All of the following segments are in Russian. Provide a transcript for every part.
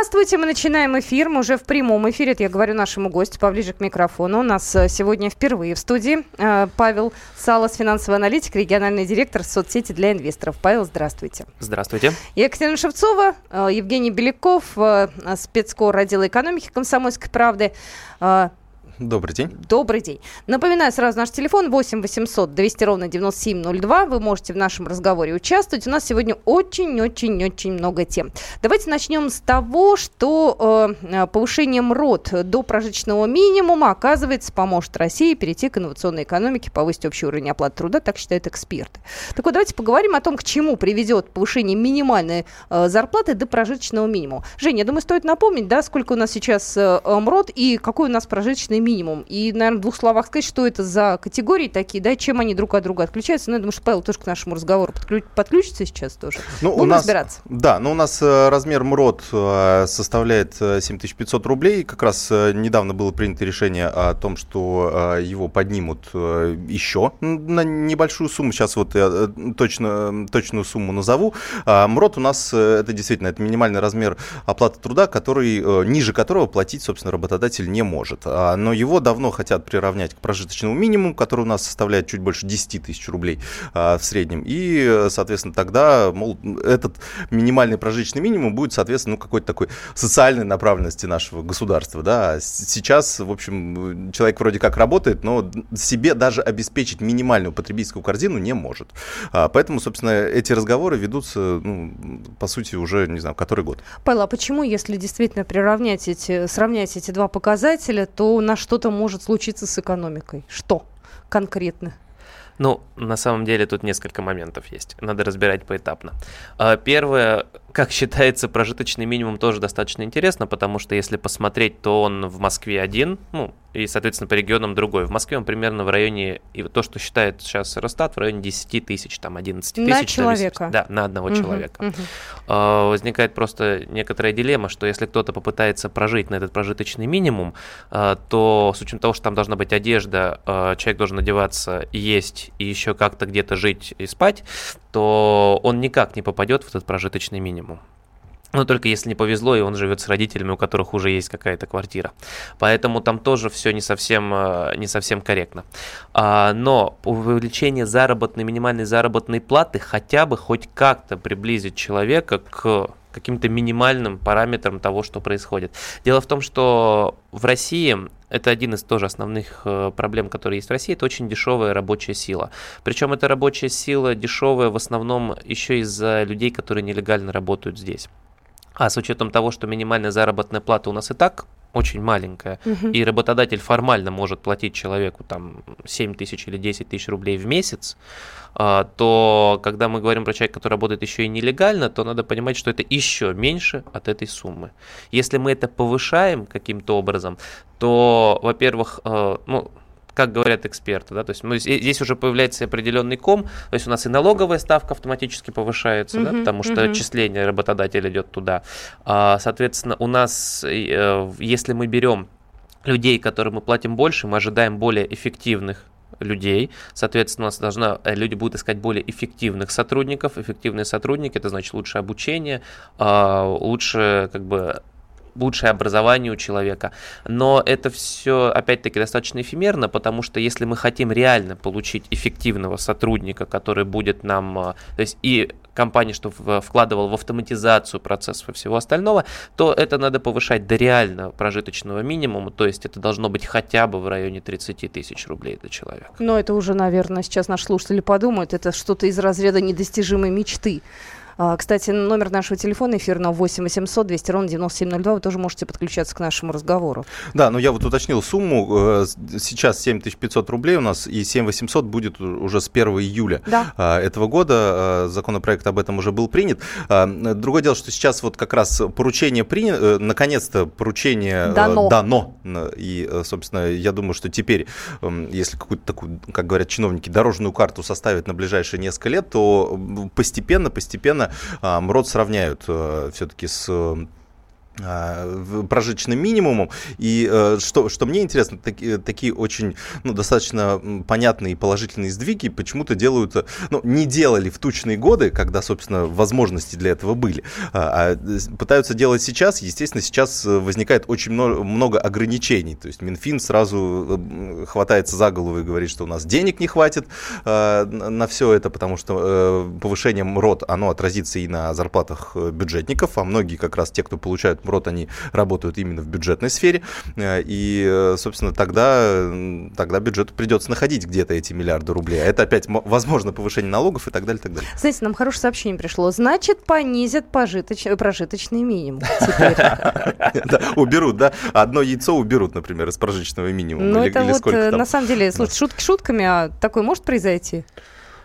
Здравствуйте, мы начинаем эфир. Мы уже в прямом эфире. Это я говорю нашему гостю поближе к микрофону. У нас э, сегодня впервые в студии э, Павел Салас, финансовый аналитик, региональный директор соцсети для инвесторов. Павел, здравствуйте. Здравствуйте. Екатерина Шевцова, э, Евгений Беляков, спецкор отдела экономики комсомольской правды. Добрый день. Добрый день. Напоминаю сразу наш телефон 8 800 200 ровно 9702. Вы можете в нашем разговоре участвовать. У нас сегодня очень-очень-очень много тем. Давайте начнем с того, что э, повышение МРОД до прожиточного минимума, оказывается, поможет России перейти к инновационной экономике, повысить общий уровень оплаты труда, так считают эксперты. Так вот, давайте поговорим о том, к чему приведет повышение минимальной э, зарплаты до прожиточного минимума. Женя, я думаю, стоит напомнить, да, сколько у нас сейчас э, МРОД и какой у нас прожиточный минимум минимум. И, наверное, в двух словах сказать, что это за категории такие, да, чем они друг от друга отличаются. Ну, я думаю, что Павел тоже к нашему разговору подключ, подключится сейчас тоже. Ну, Будем у нас, разбираться. Да, но ну, у нас э, размер МРОД э, составляет 7500 э, рублей. Как раз недавно было принято решение о том, что его поднимут еще на небольшую сумму. Сейчас вот я точно, точную сумму назову. А МРОД у нас это действительно это минимальный размер оплаты труда, который, ниже которого платить, собственно, работодатель не может. А, но его давно хотят приравнять к прожиточному минимуму, который у нас составляет чуть больше 10 тысяч рублей а, в среднем. И, соответственно, тогда, мол, этот минимальный прожиточный минимум будет, соответственно, ну, какой-то такой социальной направленности нашего государства. Да? Сейчас, в общем, человек вроде как работает, но себе даже обеспечить минимальную потребительскую корзину не может. А, поэтому, собственно, эти разговоры ведутся, ну, по сути, уже, не знаю, который год. Павел, а почему, если действительно приравнять эти, сравнять эти два показателя, то на что что-то может случиться с экономикой. Что конкретно? Ну, на самом деле тут несколько моментов есть. Надо разбирать поэтапно. А, первое, как считается, прожиточный минимум тоже достаточно интересно, потому что если посмотреть, то он в Москве один, ну, и, соответственно, по регионам другой. В Москве он примерно в районе, и то, что считает сейчас Росстат, в районе 10 тысяч, там, 11 тысяч. На человека? Да, на одного угу, человека. Угу. А, возникает просто некоторая дилемма, что если кто-то попытается прожить на этот прожиточный минимум, а, то с учетом того, что там должна быть одежда, а, человек должен одеваться, есть и еще как-то где-то жить и спать, то он никак не попадет в этот прожиточный минимум. Но только если не повезло, и он живет с родителями, у которых уже есть какая-то квартира. Поэтому там тоже все не совсем, э, не совсем корректно. А, но увеличение заработной, минимальной заработной платы хотя бы хоть как-то приблизит человека к каким-то минимальным параметрам того, что происходит. Дело в том, что в России это один из тоже основных э, проблем, которые есть в России, это очень дешевая рабочая сила. Причем эта рабочая сила дешевая в основном еще из-за людей, которые нелегально работают здесь. А с учетом того, что минимальная заработная плата у нас и так очень маленькая, угу. и работодатель формально может платить человеку там 7 тысяч или 10 тысяч рублей в месяц, а, то когда мы говорим про человека, который работает еще и нелегально, то надо понимать, что это еще меньше от этой суммы. Если мы это повышаем каким-то образом, то, во-первых, э, ну, как говорят эксперты, да, то есть мы, здесь уже появляется определенный ком, то есть у нас и налоговая ставка автоматически повышается, uh-huh, да, потому что uh-huh. отчисление работодателя идет туда. А, соответственно, у нас, э, если мы берем людей, которым мы платим больше, мы ожидаем более эффективных людей. Соответственно, у нас должна, э, люди будут искать более эффективных сотрудников. Эффективные сотрудники, это значит лучше обучение, а, лучше как бы лучшее образование у человека. Но это все, опять-таки, достаточно эфемерно, потому что если мы хотим реально получить эффективного сотрудника, который будет нам, а, то есть и компания, что вкладывал в автоматизацию процессов и всего остального, то это надо повышать до реально прожиточного минимума, то есть это должно быть хотя бы в районе 30 тысяч рублей для человека. Но это уже, наверное, сейчас наши слушатели подумают, это что-то из разряда недостижимой мечты. А, кстати, номер нашего телефона эфирного 8 800 200 ровно 9702. Вы тоже можете подключаться к нашему разговору. Да, но я вот уточнил сумму. Э, сейчас 7500 рублей у нас, и 7800 будет уже с 1 июля да. А, этого года. А, законопроект об этом уже был принят. Другое дело, что сейчас вот как раз поручение принято, э, наконец-то поручение э, дано. дано. И, собственно, я думаю, что теперь, эм, если какую-то такую, как говорят чиновники, дорожную карту составят на ближайшие несколько лет, то постепенно, постепенно а, МРОД сравняют э, все-таки с а, прожиточным минимумом. И э, что, что мне интересно, таки, такие очень ну, достаточно понятные и положительные сдвиги почему-то делают, ну, не делали в тучные годы, когда, собственно, возможности для этого были, а, а пытаются делать сейчас. Естественно, сейчас возникает очень много, ограничений. То есть Минфин сразу э, хватается за голову и говорит, что у нас денег не хватит э, на все это, потому что э, повышение МРОД, оно отразится и на зарплатах бюджетников, а многие как раз те, кто получают МРОД, они работают именно в бюджетной сфере. Э, и, э, собственно, тогда, тогда бюджету придется находить где-то эти миллиарды рублей. А это опять, возможно, повышение налогов и так далее, и так далее. Знаете, нам хорошее сообщение пришло. Значит, понизят пожиточ... прожиточный минимум Уберут, да? Одно яйцо уберут, например, из прожиточного минимума. Ну, это вот, э, на самом деле, слушайте, шутки шутками, а такое может произойти?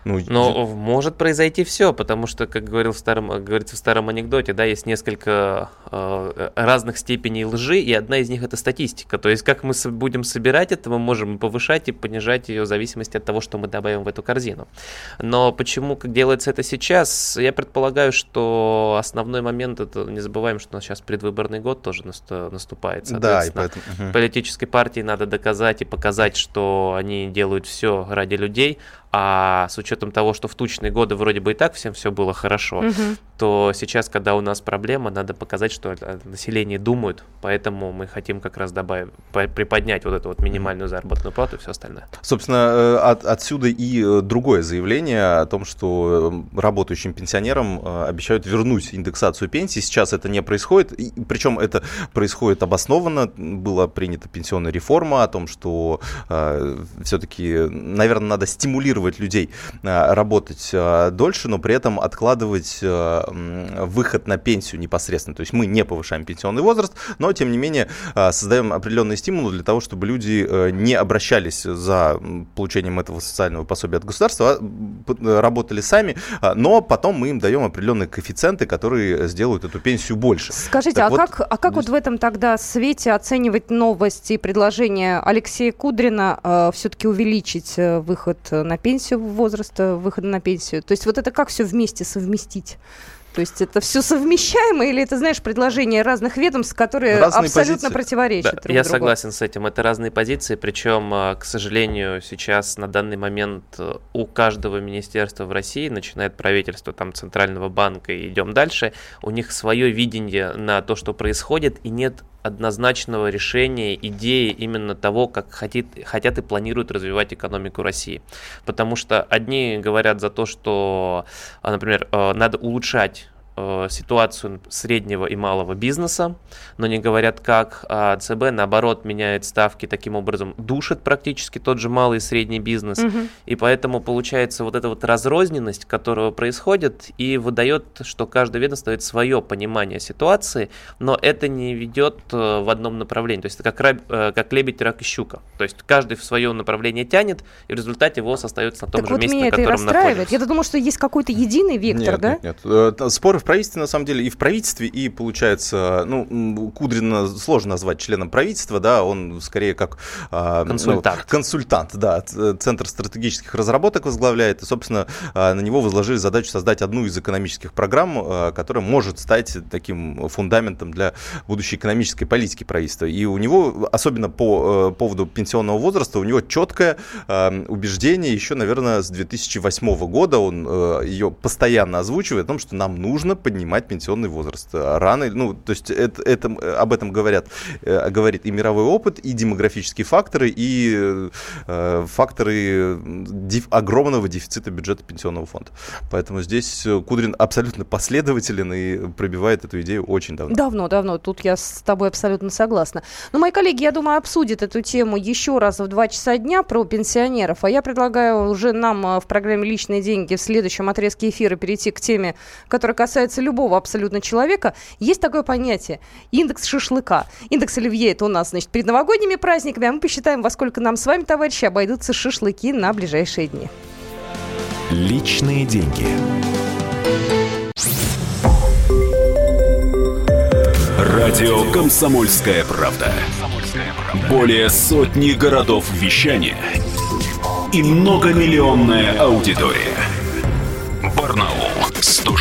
Ну, Но я... может произойти все, потому что, как говорил в старом, говорится в старом анекдоте, да, есть несколько э, разных степеней лжи, и одна из них это статистика. То есть, как мы будем собирать это, мы можем повышать и понижать ее в зависимости от того, что мы добавим в эту корзину. Но почему как делается это сейчас? Я предполагаю, что основной момент это не забываем, что у нас сейчас предвыборный год тоже наступает. Да, и поэтому... Политической партии надо доказать и показать, что они делают все ради людей, а с учетом того, что в тучные годы вроде бы и так всем все было хорошо, угу. То сейчас, когда у нас проблема, надо показать, что население думает, поэтому мы хотим как раз добавить, приподнять вот эту вот минимальную заработную плату и все остальное. Собственно, э, от, отсюда и э, другое заявление о том, что э, работающим пенсионерам обещают вернуть индексацию пенсии. Сейчас это не происходит, причем это происходит обоснованно. Была принята пенсионная реформа о том, что э, все-таки, наверное, надо стимулировать людей а, работать а, дольше, но при этом откладывать выход на пенсию непосредственно. То есть мы не повышаем пенсионный возраст, но тем не менее создаем определенные стимулы для того, чтобы люди не обращались за получением этого социального пособия от государства, а работали сами, но потом мы им даем определенные коэффициенты, которые сделают эту пенсию больше. Скажите, так а, вот, как, а как вот в этом тогда свете оценивать новости и предложения Алексея Кудрина э, все-таки увеличить э, выход на пенсию? возраста выхода на пенсию. То есть вот это как все вместе совместить? То есть это все совмещаемо или это, знаешь, предложения разных ведомств, которые разные абсолютно позиции. противоречат да, друг Я другу? согласен с этим. Это разные позиции, причем, а, к сожалению, сейчас на данный момент э, у каждого министерства в России, начинает правительство там Центрального банка и идем дальше, у них свое видение на то, что происходит, и нет однозначного решения, идеи именно того, как хотит, хотят и планируют развивать экономику России. Потому что одни говорят за то, что, а, например, э, надо улучшать Э, ситуацию среднего и малого бизнеса, но не говорят как. А ЦБ, наоборот, меняет ставки таким образом, душит практически тот же малый и средний бизнес. Угу. И поэтому получается вот эта вот разрозненность, которая происходит, и выдает, что каждое ведомство дает свое понимание ситуации, но это не ведет э, в одном направлении. То есть это как, э, как лебедь, рак и щука. То есть каждый в свое направление тянет, и в результате ВОЗ остается на том так же вот месте, на котором находится. Я думал, что есть какой-то единый вектор, нет, да? Нет, нет. Споры правительстве, на самом деле, и в правительстве, и, получается, ну, Кудрина сложно назвать членом правительства, да, он скорее как... А, консультант. Ну, консультант, да, Центр стратегических разработок возглавляет, и, собственно, а, на него возложили задачу создать одну из экономических программ, а, которая может стать таким фундаментом для будущей экономической политики правительства. И у него, особенно по поводу пенсионного возраста, у него четкое убеждение еще, наверное, с 2008 года, он ее постоянно озвучивает о том, что нам нужно поднимать пенсионный возраст. Рано, ну, то есть это, это, об этом говорят, э, говорит и мировой опыт, и демографические факторы, и э, факторы диф, огромного дефицита бюджета пенсионного фонда. Поэтому здесь Кудрин абсолютно последователен и пробивает эту идею очень давно. Давно, давно. Тут я с тобой абсолютно согласна. Но мои коллеги, я думаю, обсудят эту тему еще раз в 2 часа дня про пенсионеров. А я предлагаю уже нам э, в программе «Личные деньги» в следующем отрезке эфира перейти к теме, которая касается касается любого абсолютно человека, есть такое понятие – индекс шашлыка. Индекс оливье – это у нас, значит, перед новогодними праздниками, а мы посчитаем, во сколько нам с вами, товарищи, обойдутся шашлыки на ближайшие дни. Личные деньги. Радио «Комсомольская правда». Более сотни городов вещания и многомиллионная аудитория.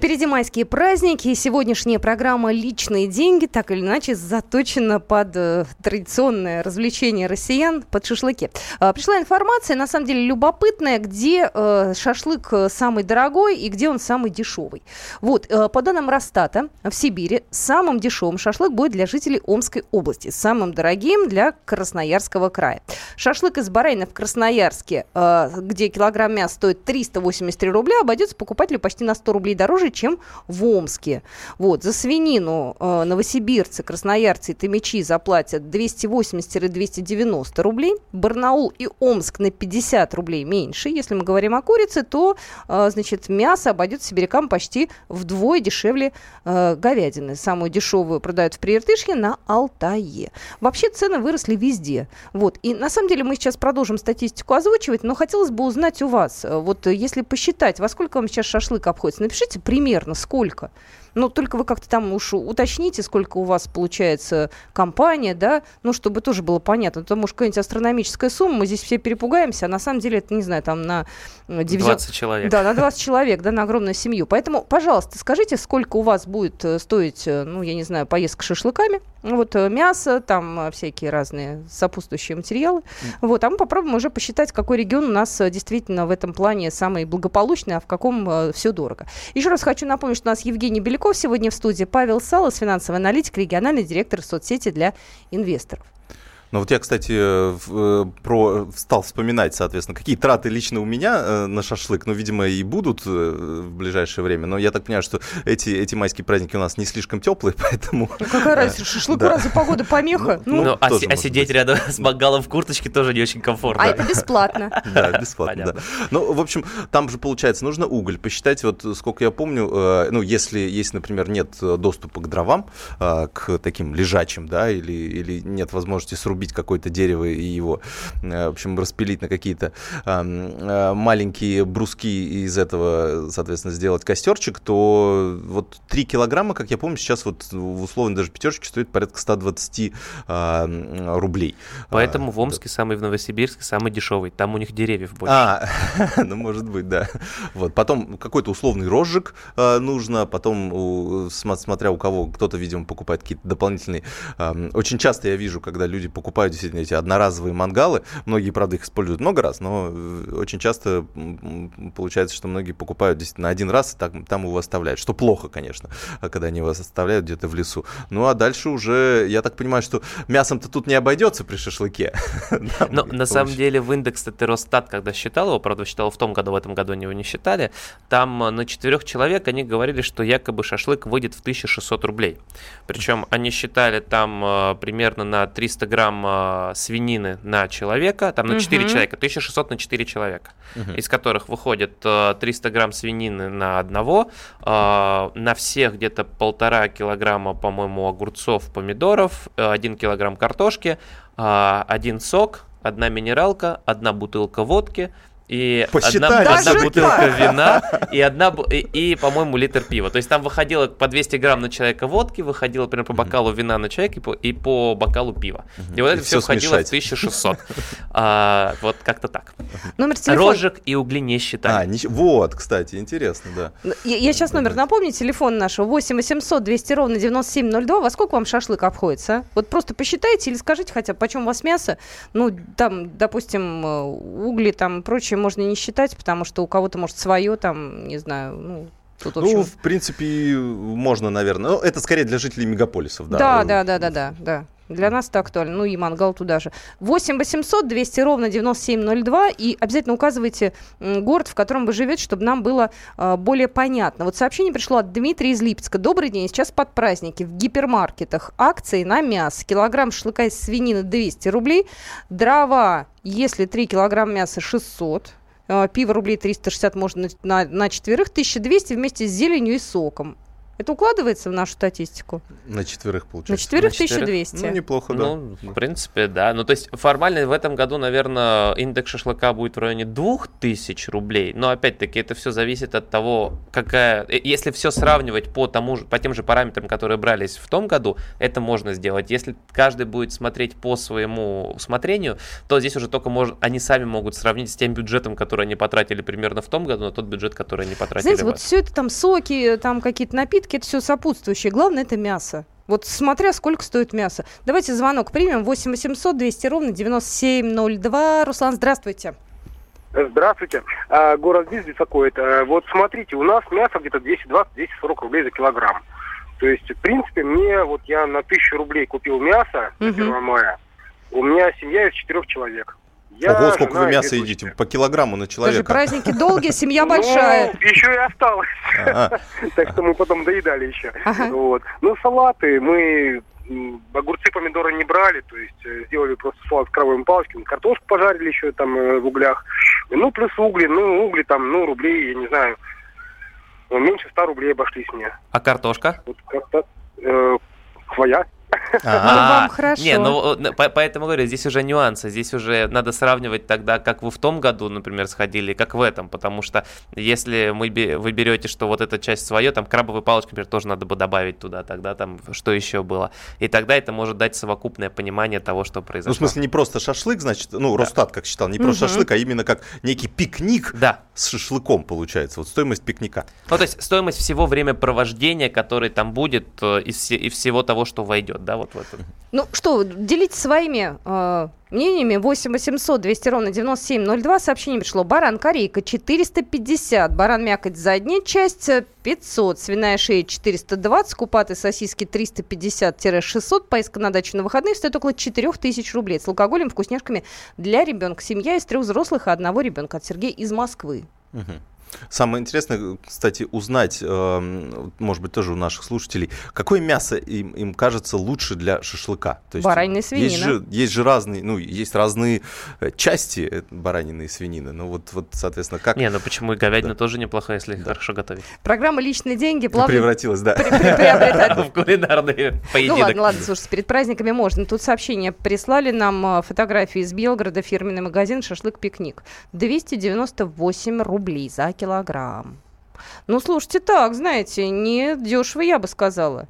Впереди майские праздники, и сегодняшняя программа «Личные деньги» так или иначе заточена под э, традиционное развлечение россиян, под шашлыки. Э, пришла информация, на самом деле любопытная, где э, шашлык самый дорогой и где он самый дешевый. Вот, э, по данным Росстата, в Сибири самым дешевым шашлык будет для жителей Омской области, самым дорогим для Красноярского края. Шашлык из баранины в Красноярске, э, где килограмм мяса стоит 383 рубля, обойдется покупателю почти на 100 рублей дороже, чем в Омске. Вот, за свинину э, новосибирцы, красноярцы и томичи заплатят 280-290 рублей. Барнаул и Омск на 50 рублей меньше. Если мы говорим о курице, то, э, значит, мясо обойдется сибирякам почти вдвое дешевле э, говядины. Самую дешевую продают в Прииртышье на Алтае. Вообще цены выросли везде. Вот. И на самом деле мы сейчас продолжим статистику озвучивать, но хотелось бы узнать у вас, э, вот если посчитать, во сколько вам сейчас шашлык обходится, напишите пример примерно сколько? Но только вы как-то там уж уточните, сколько у вас получается компания, да, ну, чтобы тоже было понятно. То, может, какая-нибудь астрономическая сумма, мы здесь все перепугаемся, а на самом деле это, не знаю, там на... Дивизион... 20 человек. Да, на 20 человек, да, на огромную семью. Поэтому, пожалуйста, скажите, сколько у вас будет э, стоить, э, ну, я не знаю, поездка шашлыками, вот э, мясо, там всякие разные сопутствующие материалы. Вот, а мы попробуем уже посчитать, какой регион у нас действительно в этом плане самый благополучный, а в каком э, все дорого. Еще раз хочу напомнить, что у нас Евгений Беляков Поляков сегодня в студии, Павел Салас, финансовый аналитик, региональный директор соцсети для инвесторов. Ну вот я, кстати, э, э, про, стал вспоминать, соответственно, какие траты лично у меня э, на шашлык, ну, видимо, и будут в ближайшее время, но я так понимаю, что эти, эти майские праздники у нас не слишком теплые, поэтому... Ну, какая разница, шашлыку да. разве погода помеха? Ну, ну, ну а, а сидеть быть. рядом с мангалом в курточке тоже не очень комфортно. А это бесплатно. Да, бесплатно, да. Ну, в общем, там же, получается, нужно уголь посчитать, вот сколько я помню, ну, если, если например, нет доступа к дровам, к таким лежачим, да, или, или нет возможности срубить срубить какое-то дерево и его, э, в общем, распилить на какие-то э, маленькие бруски и из этого, соответственно, сделать костерчик, то вот 3 килограмма, как я помню, сейчас вот в условной даже пятерочке стоит порядка 120 рублей. Поэтому в Омске да. самый, в Новосибирске самый дешевый. Там у них деревьев больше. А, ну, может быть, да. Вот, потом какой-то условный розжиг э, нужно, потом, смотря у кого, кто-то, видимо, покупает какие-то дополнительные. Очень часто я вижу, когда люди покупают покупают действительно эти одноразовые мангалы. Многие, правда, их используют много раз, но э, очень часто получается, что многие покупают действительно один раз и так, там его оставляют. Что плохо, конечно, когда они его оставляют где-то в лесу. Ну а дальше уже, я так понимаю, что мясом-то тут не обойдется при шашлыке. Но на самом деле в индекс Теростат, когда считал его, правда, считал в том году, в этом году они его не считали, там э, на четырех человек они говорили, что якобы шашлык выйдет в 1600 рублей. Причем они считали там э, примерно на 300 грамм э, свинины на человека, там на 4 угу. человека, 1600 на 4 человека, угу. из которых выходит э, 300 грамм свинины на одного, э, на всех где-то полтора килограмма, по-моему, огурцов, помидоров, э, 1 килограмм картошки, э, один сок, одна минералка, одна бутылка водки, и одна, одна бутылка так. вина и одна и, и по-моему литр пива. То есть там выходило по 200 грамм на человека водки, выходило примерно по бокалу вина на человека и по, и по бокалу пива. И вот и это все, все входило в 1600. А, вот как-то так. Номер телефона. Рожек и угли не считали. А, не... вот, кстати, интересно, да. Я, я сейчас номер напомню, телефон нашего 8 800 200 ровно 9702. Во сколько вам шашлык обходится? Вот просто посчитайте или скажите хотя бы, почем у вас мясо? Ну, там, допустим, э, угли, там, прочее можно не считать, потому что у кого-то, может, свое, там, не знаю, ну, Тут, в Ну, в принципе, можно, наверное. Ну, это скорее для жителей мегаполисов, да. Да, да, да, да, да, да. Для нас это актуально. Ну и мангал туда же. 8 800 200 ровно 9702. И обязательно указывайте город, в котором вы живете, чтобы нам было э, более понятно. Вот сообщение пришло от Дмитрия из Липецка. Добрый день. Сейчас под праздники в гипермаркетах акции на мясо. Килограмм шашлыка из свинины 200 рублей. Дрова, если 3 килограмма мяса 600 а, пиво рублей 360 можно на, на, на четверых, 1200 вместе с зеленью и соком. Это укладывается в нашу статистику? На четверых получается. На четверых На четверых? 1200. Ну, неплохо, да. Ну, в принципе, да. Ну, то есть формально в этом году, наверное, индекс шашлыка будет в районе 2000 рублей. Но, опять-таки, это все зависит от того, какая... э, Если все сравнивать по, тому по тем же параметрам, которые брались в том году, это можно сделать. Если каждый будет смотреть по своему усмотрению, то здесь уже только мож... они сами могут сравнить с тем бюджетом, который они потратили примерно в том году, на тот бюджет, который они потратили Знаете, в вот все это там соки, там какие-то напитки, это все сопутствующее. Главное это мясо. Вот смотря сколько стоит мясо. Давайте звонок примем. 8 800 200 ровно 9702. Руслан, здравствуйте. Здравствуйте. А, город Бис беспокоит. А, Вот смотрите, у нас мясо где-то 220-240 рублей за килограмм. То есть, в принципе, мне, вот я на тысячу рублей купил мясо Мгм. 1 мая. У меня семья из четырех человек. Я, Ого, сколько вы мяса две едите? По килограмму на Даже человека. праздники долгие, семья Ну, большая. еще и осталось. Ага. Так что мы потом доедали еще. Ага. Вот. Ну, салаты мы огурцы, помидоры не брали, то есть э, сделали просто салат с крабовыми палочками, картошку пожарили еще там э, в углях. Ну, плюс угли, ну, угли там, ну, рублей, я не знаю, ну, меньше 100 рублей обошлись мне. А картошка? Вот как-то э, хвоя. А, вам хорошо. Не, ну э, по- поэтому говорю, здесь уже нюансы, здесь уже надо сравнивать тогда, как вы в том году, например, сходили, как в этом, потому что если мы, вы берете, что вот эта часть свое, там крабовые палочки, например, тоже надо бы добавить туда, тогда там что еще было, и тогда это может дать совокупное понимание того, что Ну, произошло. в смысле, не просто шашлык, значит, ну, Росстат как считал, не просто Мгм. шашлык, а именно как некий пикник Да. с шашлыком получается. Вот стоимость пикника. Ну, то есть стоимость всего времяпровождения, которое там будет, э, из, все- и всего того, что войдет, да, вот в это. Ну что, делитесь своими э, мнениями. 8 800 200 ровно 9702. Сообщение пришло. Баран корейка 450. Баран мякоть задняя часть э, 500. Свиная шея 420. Купаты сосиски 350-600. Поездка на дачу на выходные стоит около 4000 рублей. С алкоголем, вкусняшками для ребенка. Семья из трех взрослых и одного ребенка. От Сергея из Москвы. Мгм. Самое интересное, кстати, узнать, эм, может быть, тоже у наших слушателей, какое мясо им, им кажется лучше для шашлыка. То Баранина и свинина. Есть же, есть же разные, ну, есть разные э, части э, баранины и свинины. Ну, вот, вот соответственно, как Не, ну почему и говядина Да. тоже неплохая, если хорошо готовить. Программа «Личные деньги» плавно превратилась, да. В кулинарный Ну поединок. ладно, ладно, слушайте, перед праздниками можно. Тут сообщение прислали нам э, фотографии из Белгорода, фирменный магазин «Шашлык-пикник». 298 рублей за килограмм. Ну, слушайте, так, знаете, не дешево, я бы сказала.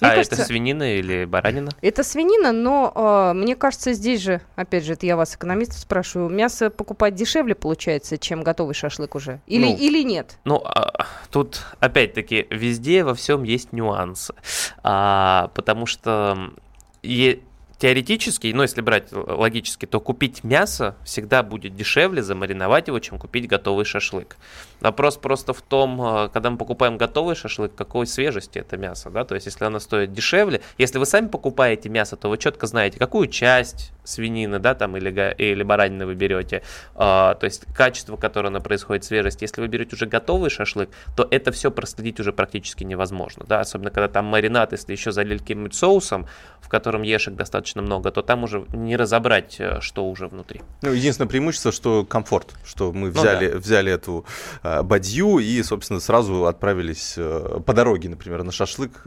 Мне а кажется, это свинина или баранина? это свинина, но э, мне кажется, здесь же, опять же, это я вас, экономистов, спрашиваю, мясо покупать дешевле получается, чем готовый шашлык уже? Или, Ну. или нет? Ну, а, тут, опять-таки, везде во всем есть нюансы. А, потому что е- теоретически, ну, если брать логически, то купить мясо всегда будет дешевле замариновать его, чем купить готовый шашлык. Вопрос просто в том, а, когда мы покупаем готовый шашлык, какой свежести это мясо, да, то есть если оно стоит дешевле, если вы сами покупаете мясо, то вы четко знаете, какую часть свинины, да, там, или, или баранины вы берете, а, то есть качество, которое оно происходит, свежесть. Если вы берете уже готовый шашлык, то это все проследить уже практически невозможно, да, особенно когда там маринад, если еще залили каким-нибудь соусом, в котором ешек достаточно много, то там уже не разобрать, э, что уже внутри. Ну, единственное преимущество, что комфорт, что мы Ну взяли, взяли эту э, бадью и, собственно, сразу отправились э, по дороге, например, на шашлык,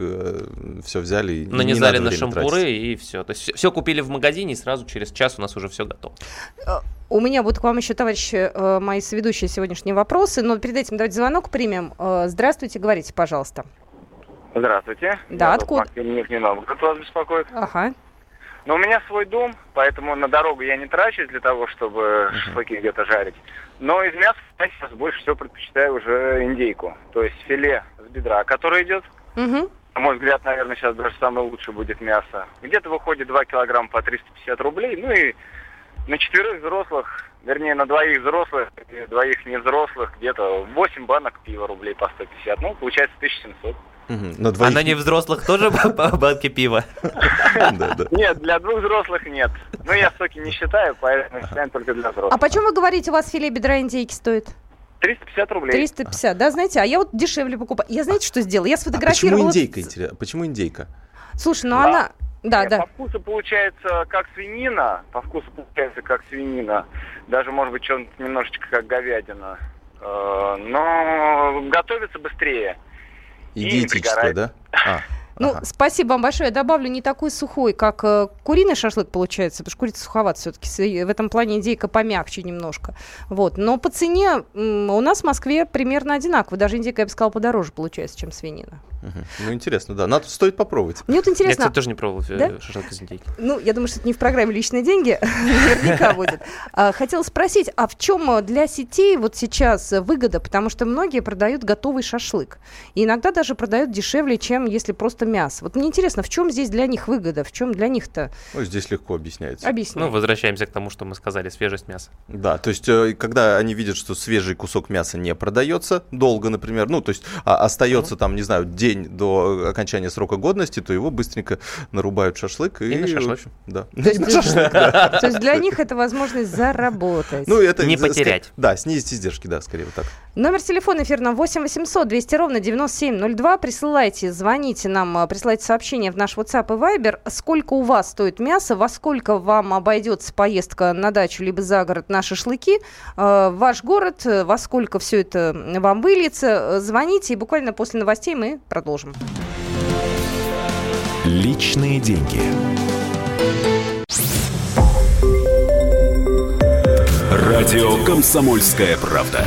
все взяли. и не Нанизали надо на шампуры тратить. и все. То есть все купили в магазине, и сразу через час у нас уже все готово. У меня будут к вам еще, товарищи, э, мои соведущие сегодняшние вопросы, но перед этим давайте звонок примем. Э, Здравствуйте, говорите, пожалуйста. Здравствуйте. Да, Я откуда? Максим Нижний Новгород вас беспокоит. Ага. Но у меня свой дом, поэтому на дорогу я не трачусь для того, чтобы шашлыки где-то жарить. Но из мяса я сейчас больше всего предпочитаю уже индейку. То есть филе с бедра, которое идет. Мгм. На мой взгляд, наверное, сейчас даже самое лучшее будет мясо. Где-то выходит 2 килограмма по 350 рублей. Ну и на четверых взрослых, вернее, на двоих взрослых и двоих невзрослых, где-то 8 банок пива рублей по 150. Ну, получается 1700. А двоих- на невзрослых тоже по банке пива? Нет, для двух взрослых нет. Ну, я соки не считаю, поэтому считаем только для А взрослых. почем вы говорите, у вас филе бедра индейки стоит? 350 рублей. 350, да, знаете, а я вот дешевле покупаю. Я знаете, что сделала? Я А почему сфотографировала... индейка, интересно? Почему индейка? Слушай, ну она... Да, Нет, да. По вкусу получается как свинина, по вкусу получается как свинина. Даже, может быть, что-то немножечко как говядина. Э, Но готовится быстрее. И, И не диетическое, пригорает. да? А, Ну, ага. спасибо вам большое. Я добавлю не такой сухой, как э, куриный шашлык получается, потому что курица суховат все-таки. В этом плане индейка помягче немножко. Вот. Но по цене у нас в Москве примерно одинаково. Даже индейка, я бы сказала, подороже получается, чем свинина. Ну, интересно, да. Надо, стоит попробовать. Мне вот Я, интересно, кстати, тоже не пробовал э, Да? шашлык из индейки. ну, я думаю, что это не в программе «Личные деньги», наверняка будет. А, Хотела спросить, а в чем для сетей вот сейчас выгода? Потому что многие продают готовый шашлык. И иногда даже продают дешевле, чем если просто мясо. Вот мне интересно, в чем здесь для них выгода? В чем для них-то? Ну, здесь легко объясняется. Объясни. Ну, возвращаемся к тому, что мы сказали, свежесть мяса. Да, то есть, э, когда они видят, что свежий кусок мяса не продается долго, например, ну, то есть, а, остается там, не знаю, день до окончания срока годности, то его быстренько нарубают шашлык. И, И на шашлык. Да. То есть, то есть для них это возможность заработать. Ну, это Не потерять. Да, снизить издержки, да, скорее вот так. Номер телефона эфирного 8 800 200 ровно 9702. Присылайте, звоните нам, а, присылайте сообщение в наш WhatsApp и Viber. Сколько у вас стоит мясо, во сколько вам обойдется поездка на дачу либо за город на шашлыки, э, ваш город, э, во сколько все это вам выльется. Э, Звоните, и буквально после новостей мы продолжим. Личные деньги. Радио Комсомольская правда".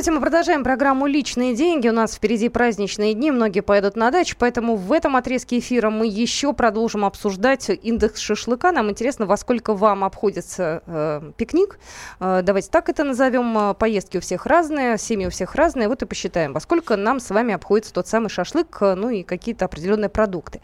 Здравствуйте, мы продолжаем программу «Личные деньги». У нас впереди праздничные дни, многие поедут на дачу, поэтому в этом отрезке эфира мы еще продолжим обсуждать индекс шашлыка. Нам интересно, во сколько вам обходится э, пикник. Э, давайте так это назовем. Поездки у всех разные, семьи у всех разные. Вот и посчитаем, во сколько нам с вами обходится тот самый шашлык, э, ну и какие-то определенные продукты.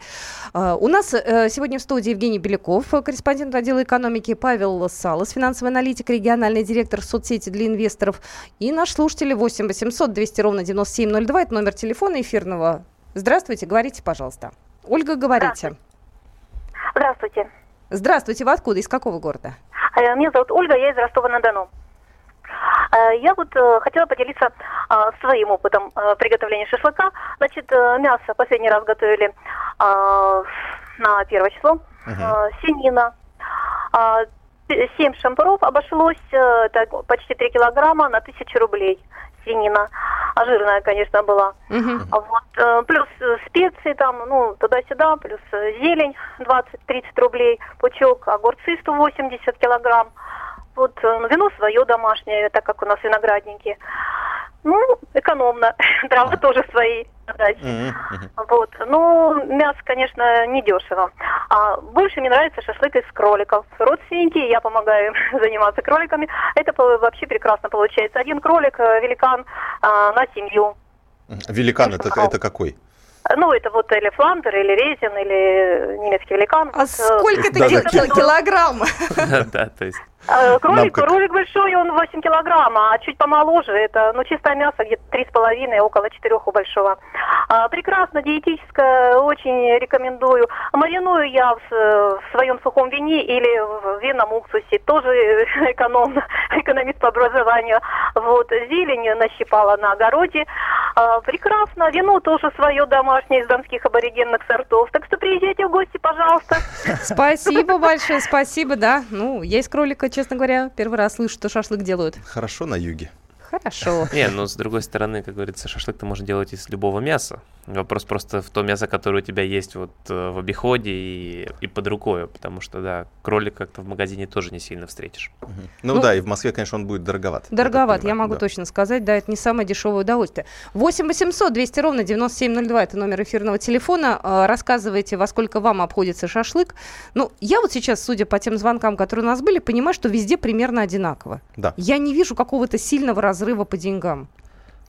Э, у нас э, сегодня в студии Евгений Беляков, э, корреспондент отдела экономики, Павел Салас, финансовый аналитик, региональный директор соцсети для инвесторов и наш слушатель 8 800 200 ровно 9702. Это номер телефона эфирного. Здравствуйте, говорите, пожалуйста. Ольга, говорите. Здравствуйте. Здравствуйте, вы откуда? Из какого города? Э, Меня зовут Ольга, я из Ростова-на-Дону. Э, Я вот э, хотела поделиться своим опытом приготовления шашлыка. Значит, мясо последний раз готовили на первое число. Э, Свинина. А, п- Семь шампуров обошлось, э, это почти 3 килограмма на тысячу рублей свинина. А жирная, конечно, была. А Вот, э, плюс э, специи там, ну, туда-сюда, плюс зелень 20-30 рублей, пучок, огурцы 180 килограмм. Вот э, вино свое домашнее, так как у нас виноградники. Ну, экономно. Травы тоже свои. дать. Вот. Ну, мясо, конечно, не дешево. А больше мне нравится шашлык из кроликов. Родственники, я помогаю им заниматься кроликами. Это вообще прекрасно получается. Один кролик, э, великан а, на семью. Великан это, это какой? Ну, это вот или фландер, или резин, или немецкий великан. А э, сколько это Да, ки- да. ки- килограмм? Да, то есть э, Кролик, как? кролик большой, он 8 килограмм, а чуть помоложе, это, ну, чистое мясо где-то 3,5, около 4 у большого. А, прекрасно, диетическое, очень рекомендую. Мариную я в, с- в своем сухом вине или в винном уксусе, тоже экономно, экономист по образованию. Вот, зелень нащипала на огороде. А, прекрасно, вино тоже свое домашнее из донских аборигенных сортов. Так что приезжайте в гости, пожалуйста. Спасибо большое, спасибо, да. Ну, из кролика, честно говоря, первый раз слышу, что шашлык делают. Хорошо на юге. Хорошо. Не, ну с другой стороны, как говорится, шашлык-то можно делать из любого мяса. Вопрос просто в то мясо, которое у тебя есть вот э, в обиходе и, и под рукой, потому что, да, кролик как-то в магазине тоже не сильно встретишь. Мгм. Ну, Ну, да, и в Москве, конечно, он будет дороговат. Дороговат, я понимаю, могу да. точно сказать, да, это не самое дешевое удовольствие. 8 800 200 ровно 9702, это номер эфирного телефона. А, Рассказывайте, во сколько вам обходится шашлык. Ну, я вот сейчас, судя по тем звонкам, которые у нас были, понимаю, что везде примерно одинаково. Да. Я не вижу какого-то сильного разрыва по деньгам.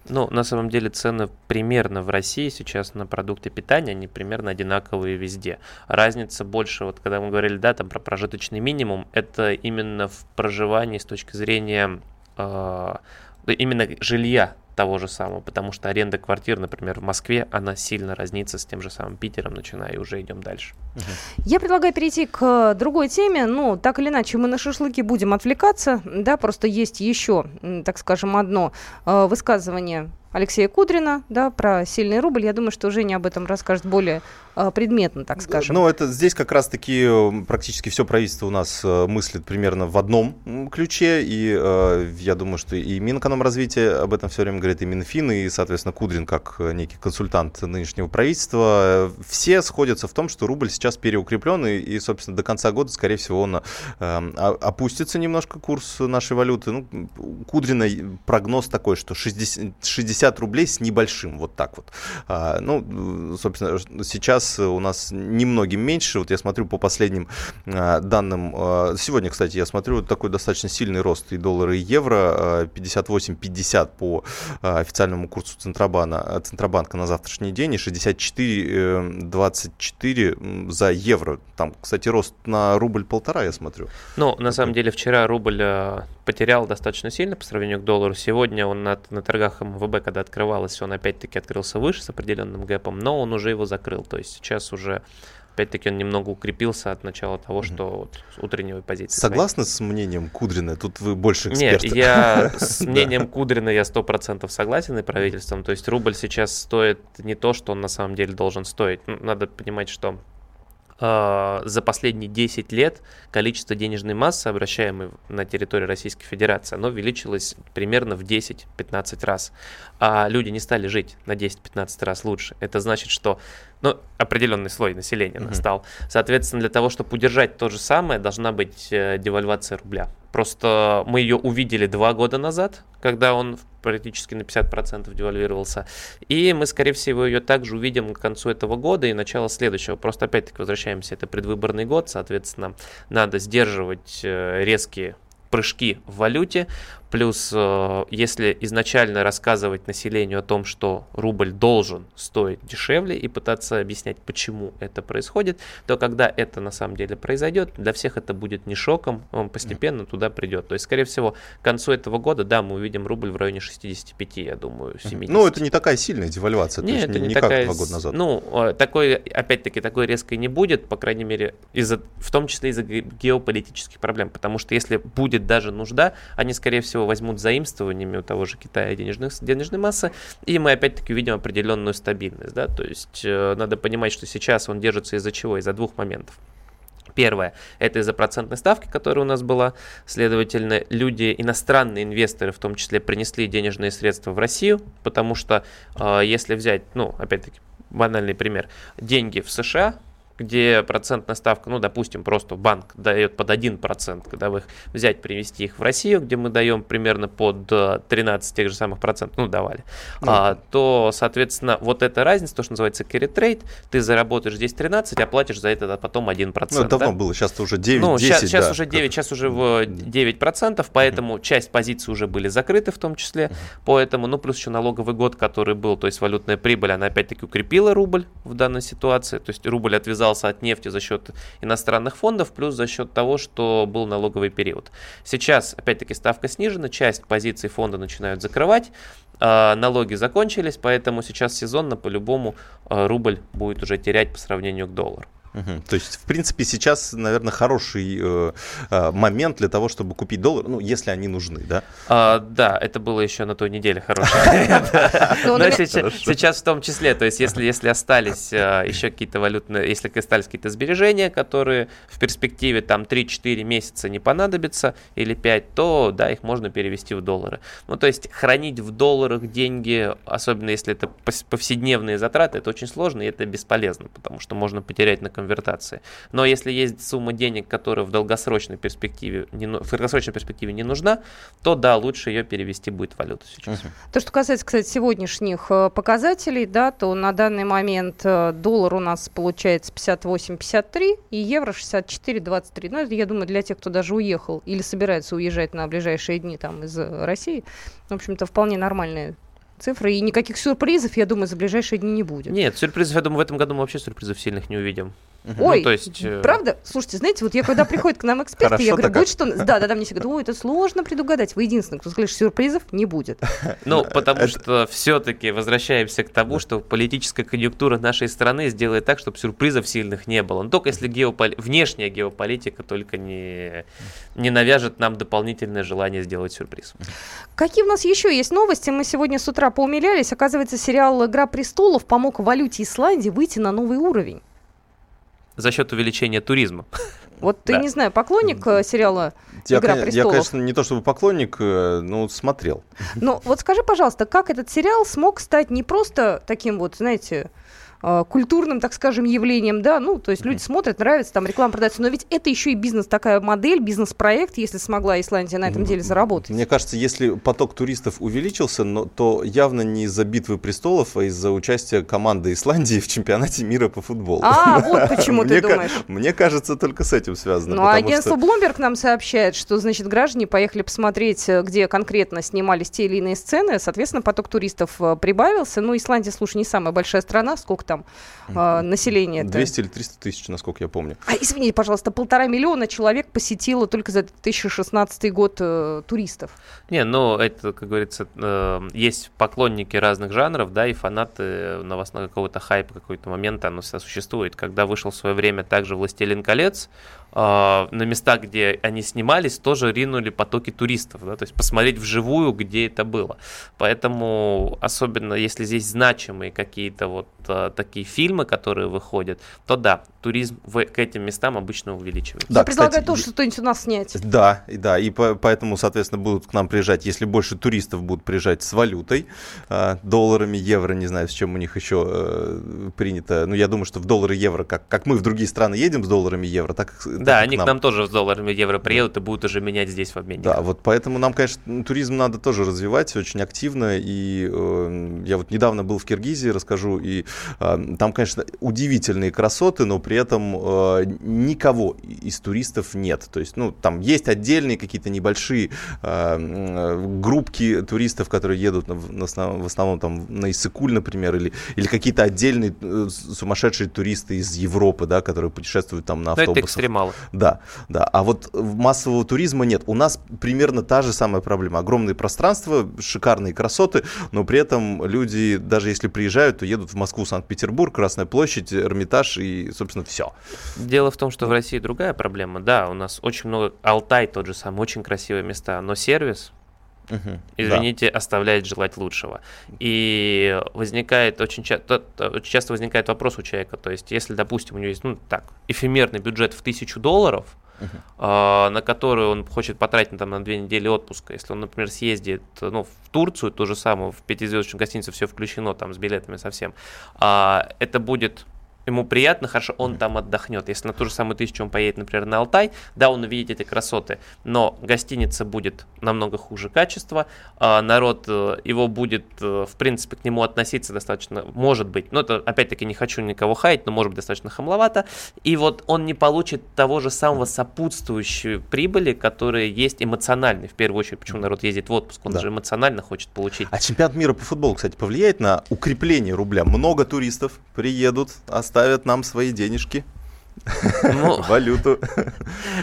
Ну, на самом деле цены примерно в России сейчас на продукты питания, они примерно одинаковые везде. Разница больше, вот когда мы говорили, да, там про прожиточный минимум, это именно в проживании с точки зрения э, именно жилья того же самого, потому что аренда квартир, например, в Москве, она сильно разнится с тем же самым Питером, начиная, и уже идем дальше. Я предлагаю перейти к другой теме. Ну, так или иначе, мы на шашлыки будем отвлекаться, да, просто есть еще, так скажем, одно э, высказывание Алексея Кудрина, да, про сильный рубль. Я думаю, что Женя об этом расскажет более э, предметно, так скажем. Ну, это здесь как раз-таки э, практически все правительство у нас э, мыслит примерно в одном ключе, и э, я думаю, что и Минэкономразвитие об этом все время говорит, и Минфин, и, соответственно, Кудрин как э, некий консультант нынешнего правительства. Все сходятся в том, что рубль сейчас переукреплен, и, и собственно, до конца года, скорее всего, он э, опустится немножко курс нашей валюты. Ну, Кудрина прогноз такой, что 60, 60 60 рублей с небольшим, вот так вот. А, ну, собственно, сейчас у нас немногим меньше. Вот я смотрю по последним а, данным. А, сегодня, кстати, я смотрю такой достаточно сильный рост и доллара, и евро. 58-50 по официальному курсу Центробана, Центробанка на завтрашний день и 64-24 э, за евро. Там, кстати, рост на рубль полтора, я смотрю. Ну, на самом деле, вчера рубль потерял достаточно сильно по сравнению к доллару. Сегодня он на, на торгах МВБ, когда открывалось, он опять-таки открылся выше с определенным гэпом, но он уже его закрыл. То есть сейчас уже опять-таки он немного укрепился от начала того, что вот утренней позиции. Согласны своей. с мнением Кудрина? Тут вы больше эксперт. Нет, я с мнением Кудрина я сто процентов согласен и правительством. То есть рубль сейчас стоит не то, что он на самом деле должен стоить. Ну, надо понимать, что э, за последние 10 лет количество денежной массы, обращаемой на территории Российской Федерации, оно увеличилось примерно в 10-15 раз. А люди не стали жить на 10-15 раз лучше. Это значит, что ну, определенный слой населения mm-hmm. настал. Соответственно, для того, чтобы удержать то же самое, должна быть э, девальвация рубля. Просто мы ее увидели два года назад, когда он практически на 50% девальвировался. И мы, скорее всего, ее также увидим к концу этого года и начало следующего. Просто опять-таки возвращаемся, это предвыборный год, соответственно, надо сдерживать э, резкие прыжки в валюте. Плюс, э, если изначально рассказывать населению о том, что рубль должен стоить дешевле и пытаться объяснять, почему это происходит, то когда это на самом деле произойдет, для всех это будет не шоком, он постепенно туда придет. То есть, скорее всего, к концу этого года, да, мы увидим рубль в районе 65, я думаю, 70. Ну, это не такая сильная девальвация, Нет, то есть это не, не такая, как два года назад. Ну, э, такой, опять-таки, такой резкой не будет, по крайней мере, из-за, в том числе из-за геополитических проблем, потому что если будет даже нужда, они, скорее всего, всего возьмут заимствованиями у того же Китая денежных, денежной массы, и мы опять-таки увидим определенную стабильность. Да? То есть э, надо понимать, что сейчас он держится из-за чего? Из-за двух моментов. Первое, это из-за процентной ставки, которая у нас была. Следовательно, люди, иностранные инвесторы в том числе, принесли денежные средства в Россию, потому что э, если взять, ну, опять-таки, банальный пример, деньги в США где процентная ставка, ну, допустим, просто банк дает под 1%, когда вы их взять, привести их в Россию, где мы даем примерно под 13 э, тех же самых процентов, ну, давали, ну, а, то, соответственно, вот эта разница, то, что называется carry trade, ты заработаешь здесь 13, а платишь за это потом 1%. Ну, это давно да? было, сейчас уже 9, ну, 10, сейчас, сейчас да, уже 9, сейчас уже в 9%, поэтому mm-hmm. часть позиций уже были закрыты в том числе, mm-hmm. поэтому, ну, плюс еще налоговый год, который был, то есть валютная прибыль, она опять-таки укрепила рубль в данной ситуации, то есть рубль отвязал отказался от нефти за счет иностранных фондов, плюс за счет того, что был налоговый период. Сейчас, опять-таки, ставка снижена, часть позиций фонда начинают закрывать, а, налоги закончились, поэтому сейчас сезонно по-любому а, рубль будет уже терять по сравнению к доллару. Угу. То есть, в принципе, сейчас, наверное, хороший э, э, момент для того, чтобы купить доллар, ну, если они нужны, да? А, да, это было еще на той неделе хороший Но сейчас в том числе, то есть, если если остались э, еще какие-то валютные, если остались какие-то сбережения, которые в перспективе там 3-4 месяца не понадобятся, или 5, то, да, их можно перевести в доллары. Ну, то есть, хранить в долларах деньги, особенно если это повседневные затраты, это очень сложно и это бесполезно, потому что можно потерять на конвертации. Но если есть сумма денег, которая в долгосрочной перспективе не, в долгосрочной перспективе не нужна, то да, лучше ее перевести будет в валюту сейчас. Угу. То, что касается, кстати, сегодняшних э, показателей, да, то на данный момент э, доллар у нас получается 58-53 и евро 64-23. Ну, это, я думаю, для тех, кто даже уехал или собирается уезжать на ближайшие дни там из э, России, в общем-то, вполне нормальные цифры. И никаких сюрпризов, я думаю, за ближайшие дни не будет. Нет, сюрпризов, я думаю, в этом году мы вообще сюрпризов сильных не увидим. Ой, ну, то есть... Э, правда? Слушайте, знаете, вот я когда приходит к нам эксперт, я говорю, будет что... Да, да, да, мне все говорят, ой, это сложно предугадать. Вы единственный, кто скажет, сюрпризов не будет. Ну, потому что все-таки возвращаемся к тому, что политическая конъюнктура нашей страны сделает так, чтобы сюрпризов сильных не было. Но только если геополи... внешняя геополитика только не... не навяжет нам дополнительное желание сделать сюрприз. Какие у нас еще есть новости? Мы сегодня с утра поумилялись. Оказывается, сериал «Игра престолов» помог валюте Исландии выйти на новый уровень за счет увеличения туризма. Вот ты, да. не знаю, поклонник э, сериала «Игра я, престолов»? Я, конечно, не то чтобы поклонник, э, но смотрел. Ну, вот скажи, пожалуйста, как этот сериал смог стать не просто таким вот, знаете, культурным, так скажем, явлением, да, ну, то есть люди смотрят, нравится, там реклама продается, но ведь это еще и бизнес, такая модель, бизнес-проект, если смогла Исландия на этом деле заработать. Мне кажется, если поток туристов увеличился, но, то явно не из-за битвы престолов, а из-за участия команды Исландии в чемпионате мира по футболу. А, вот почему ты думаешь. Мне кажется, только с этим связано. Ну, а агентство Bloomberg нам сообщает, что, значит, граждане поехали посмотреть, э, где конкретно снимались те или иные сцены, соответственно, поток туристов э, прибавился. Ну, Исландия, слушай, не самая большая страна, сколько там э, населения. 200 или 300 тысяч, насколько я помню. А, извините, пожалуйста, полтора миллиона человек посетило только за 2016 год э, туристов. Не, ну, это, как говорится, э, есть поклонники разных жанров, да, и фанаты новостного какого-то хайпа, какой-то момент, оно всегда существует. Когда вышел в свое время также «Властелин колец», на места, где они снимались, тоже ринули потоки туристов, да, то есть посмотреть вживую, где это было. Поэтому, особенно если здесь значимые какие-то вот а, такие фильмы, которые выходят, то да, туризм в, к этим местам обычно увеличивается. Да, Я предлагаю тоже что-нибудь у нас снять. Да, и да, и по, поэтому, соответственно, будут к нам приезжать, если больше туристов будут приезжать с валютой, э, долларами, евро, не знаю, с чем у них еще э, принято. Ну, я думаю, что в доллары, евро, как, как мы в другие страны едем с долларами, евро, так да, они к нам. к нам тоже с долларами евро приедут и будут уже менять здесь в обмене. Да, вот поэтому нам, конечно, туризм надо тоже развивать очень активно. И э, я вот недавно был в Киргизии, расскажу, и э, там, конечно, удивительные красоты, но при этом э, никого из туристов нет. То есть, ну, там есть отдельные какие-то небольшие э, группки туристов, которые едут на, на, в основном там на Иссыкуль, например, или, или какие-то отдельные э, сумасшедшие туристы из Европы, да, которые путешествуют там на автобусах. Но это экстремалы. Да, да. А вот массового туризма нет. У нас примерно та же самая проблема. Огромные пространства, шикарные красоты, но при этом люди, даже если приезжают, то едут в Москву, Санкт-Петербург, Красная площадь, Эрмитаж и, собственно, все. Дело в том, что в России другая проблема. Да, у нас очень много... Алтай тот же самый, очень красивые места, но сервис Угу, извините, да. оставляет желать лучшего. И возникает очень, ча- очень часто возникает вопрос у человека, то есть если, допустим, у него есть, ну так, эфемерный бюджет в тысячу долларов, Uh-huh. э, на который он хочет потратить там, на две недели отпуска. Если он, например, съездит ну, в Турцию, то же самое, в пятизвездочную гостиницу все включено, там, с билетами совсем, э, это будет ему приятно, хорошо, он там отдохнет. Если на ту же самую тысячу он поедет, например, на Алтай, да, он увидит эти красоты, но гостиница будет намного хуже качества, а народ э, его будет, э, в принципе, к нему относиться достаточно, может быть, но это, опять-таки, не хочу никого хаять, но может быть достаточно хамловато, и вот он не получит того же самого сопутствующей прибыли, которые есть эмоциональной, в первую очередь, почему народ ездит в отпуск, он да. же эмоционально хочет получить. А чемпионат мира по футболу, кстати, повлияет на укрепление рубля? Много туристов приедут, оставят оставят нам свои денежки. Ну, валюту.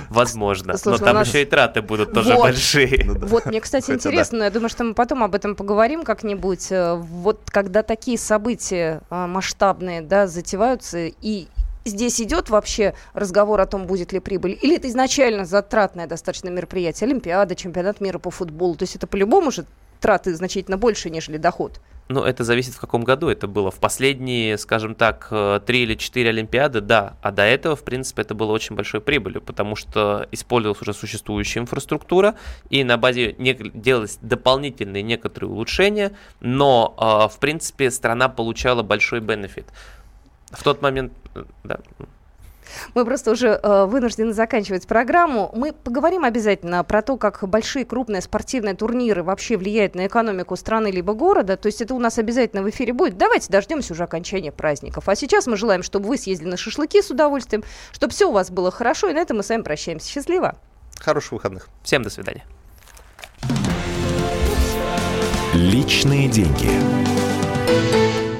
Возможно. Слушай, но там нас... еще и траты будут тоже вот. большие. Ну, да. Вот, мне, кстати, Хотя интересно, да. я думаю, что мы потом об этом поговорим как-нибудь. Э, вот когда такие события а, масштабные, да, затеваются, и здесь идет вообще разговор о том, будет ли прибыль, или это изначально затратное достаточно мероприятие, Олимпиада, чемпионат мира по футболу, то есть это по-любому же траты значительно больше, нежели доход. Ну, это зависит в каком году это было. В последние, скажем так, э, три или четыре Олимпиады, да. А до этого, в принципе, это было очень большой прибылью, потому что использовалась уже существующая инфраструктура, и на базе делались дополнительные некоторые улучшения, но, э, в принципе, страна получала большой бенефит. В тот момент, э, да. Мы просто уже э, вынуждены заканчивать программу. Мы поговорим обязательно про то, как большие крупные спортивные турниры вообще влияют на экономику страны либо города. То есть это у нас обязательно в эфире будет. Давайте дождемся уже окончания праздников. А сейчас мы желаем, чтобы вы съездили на шашлыки с удовольствием, чтобы все у вас было хорошо. И на этом мы с вами прощаемся. Счастливо. Хороших выходных. Всем до свидания. Личные деньги.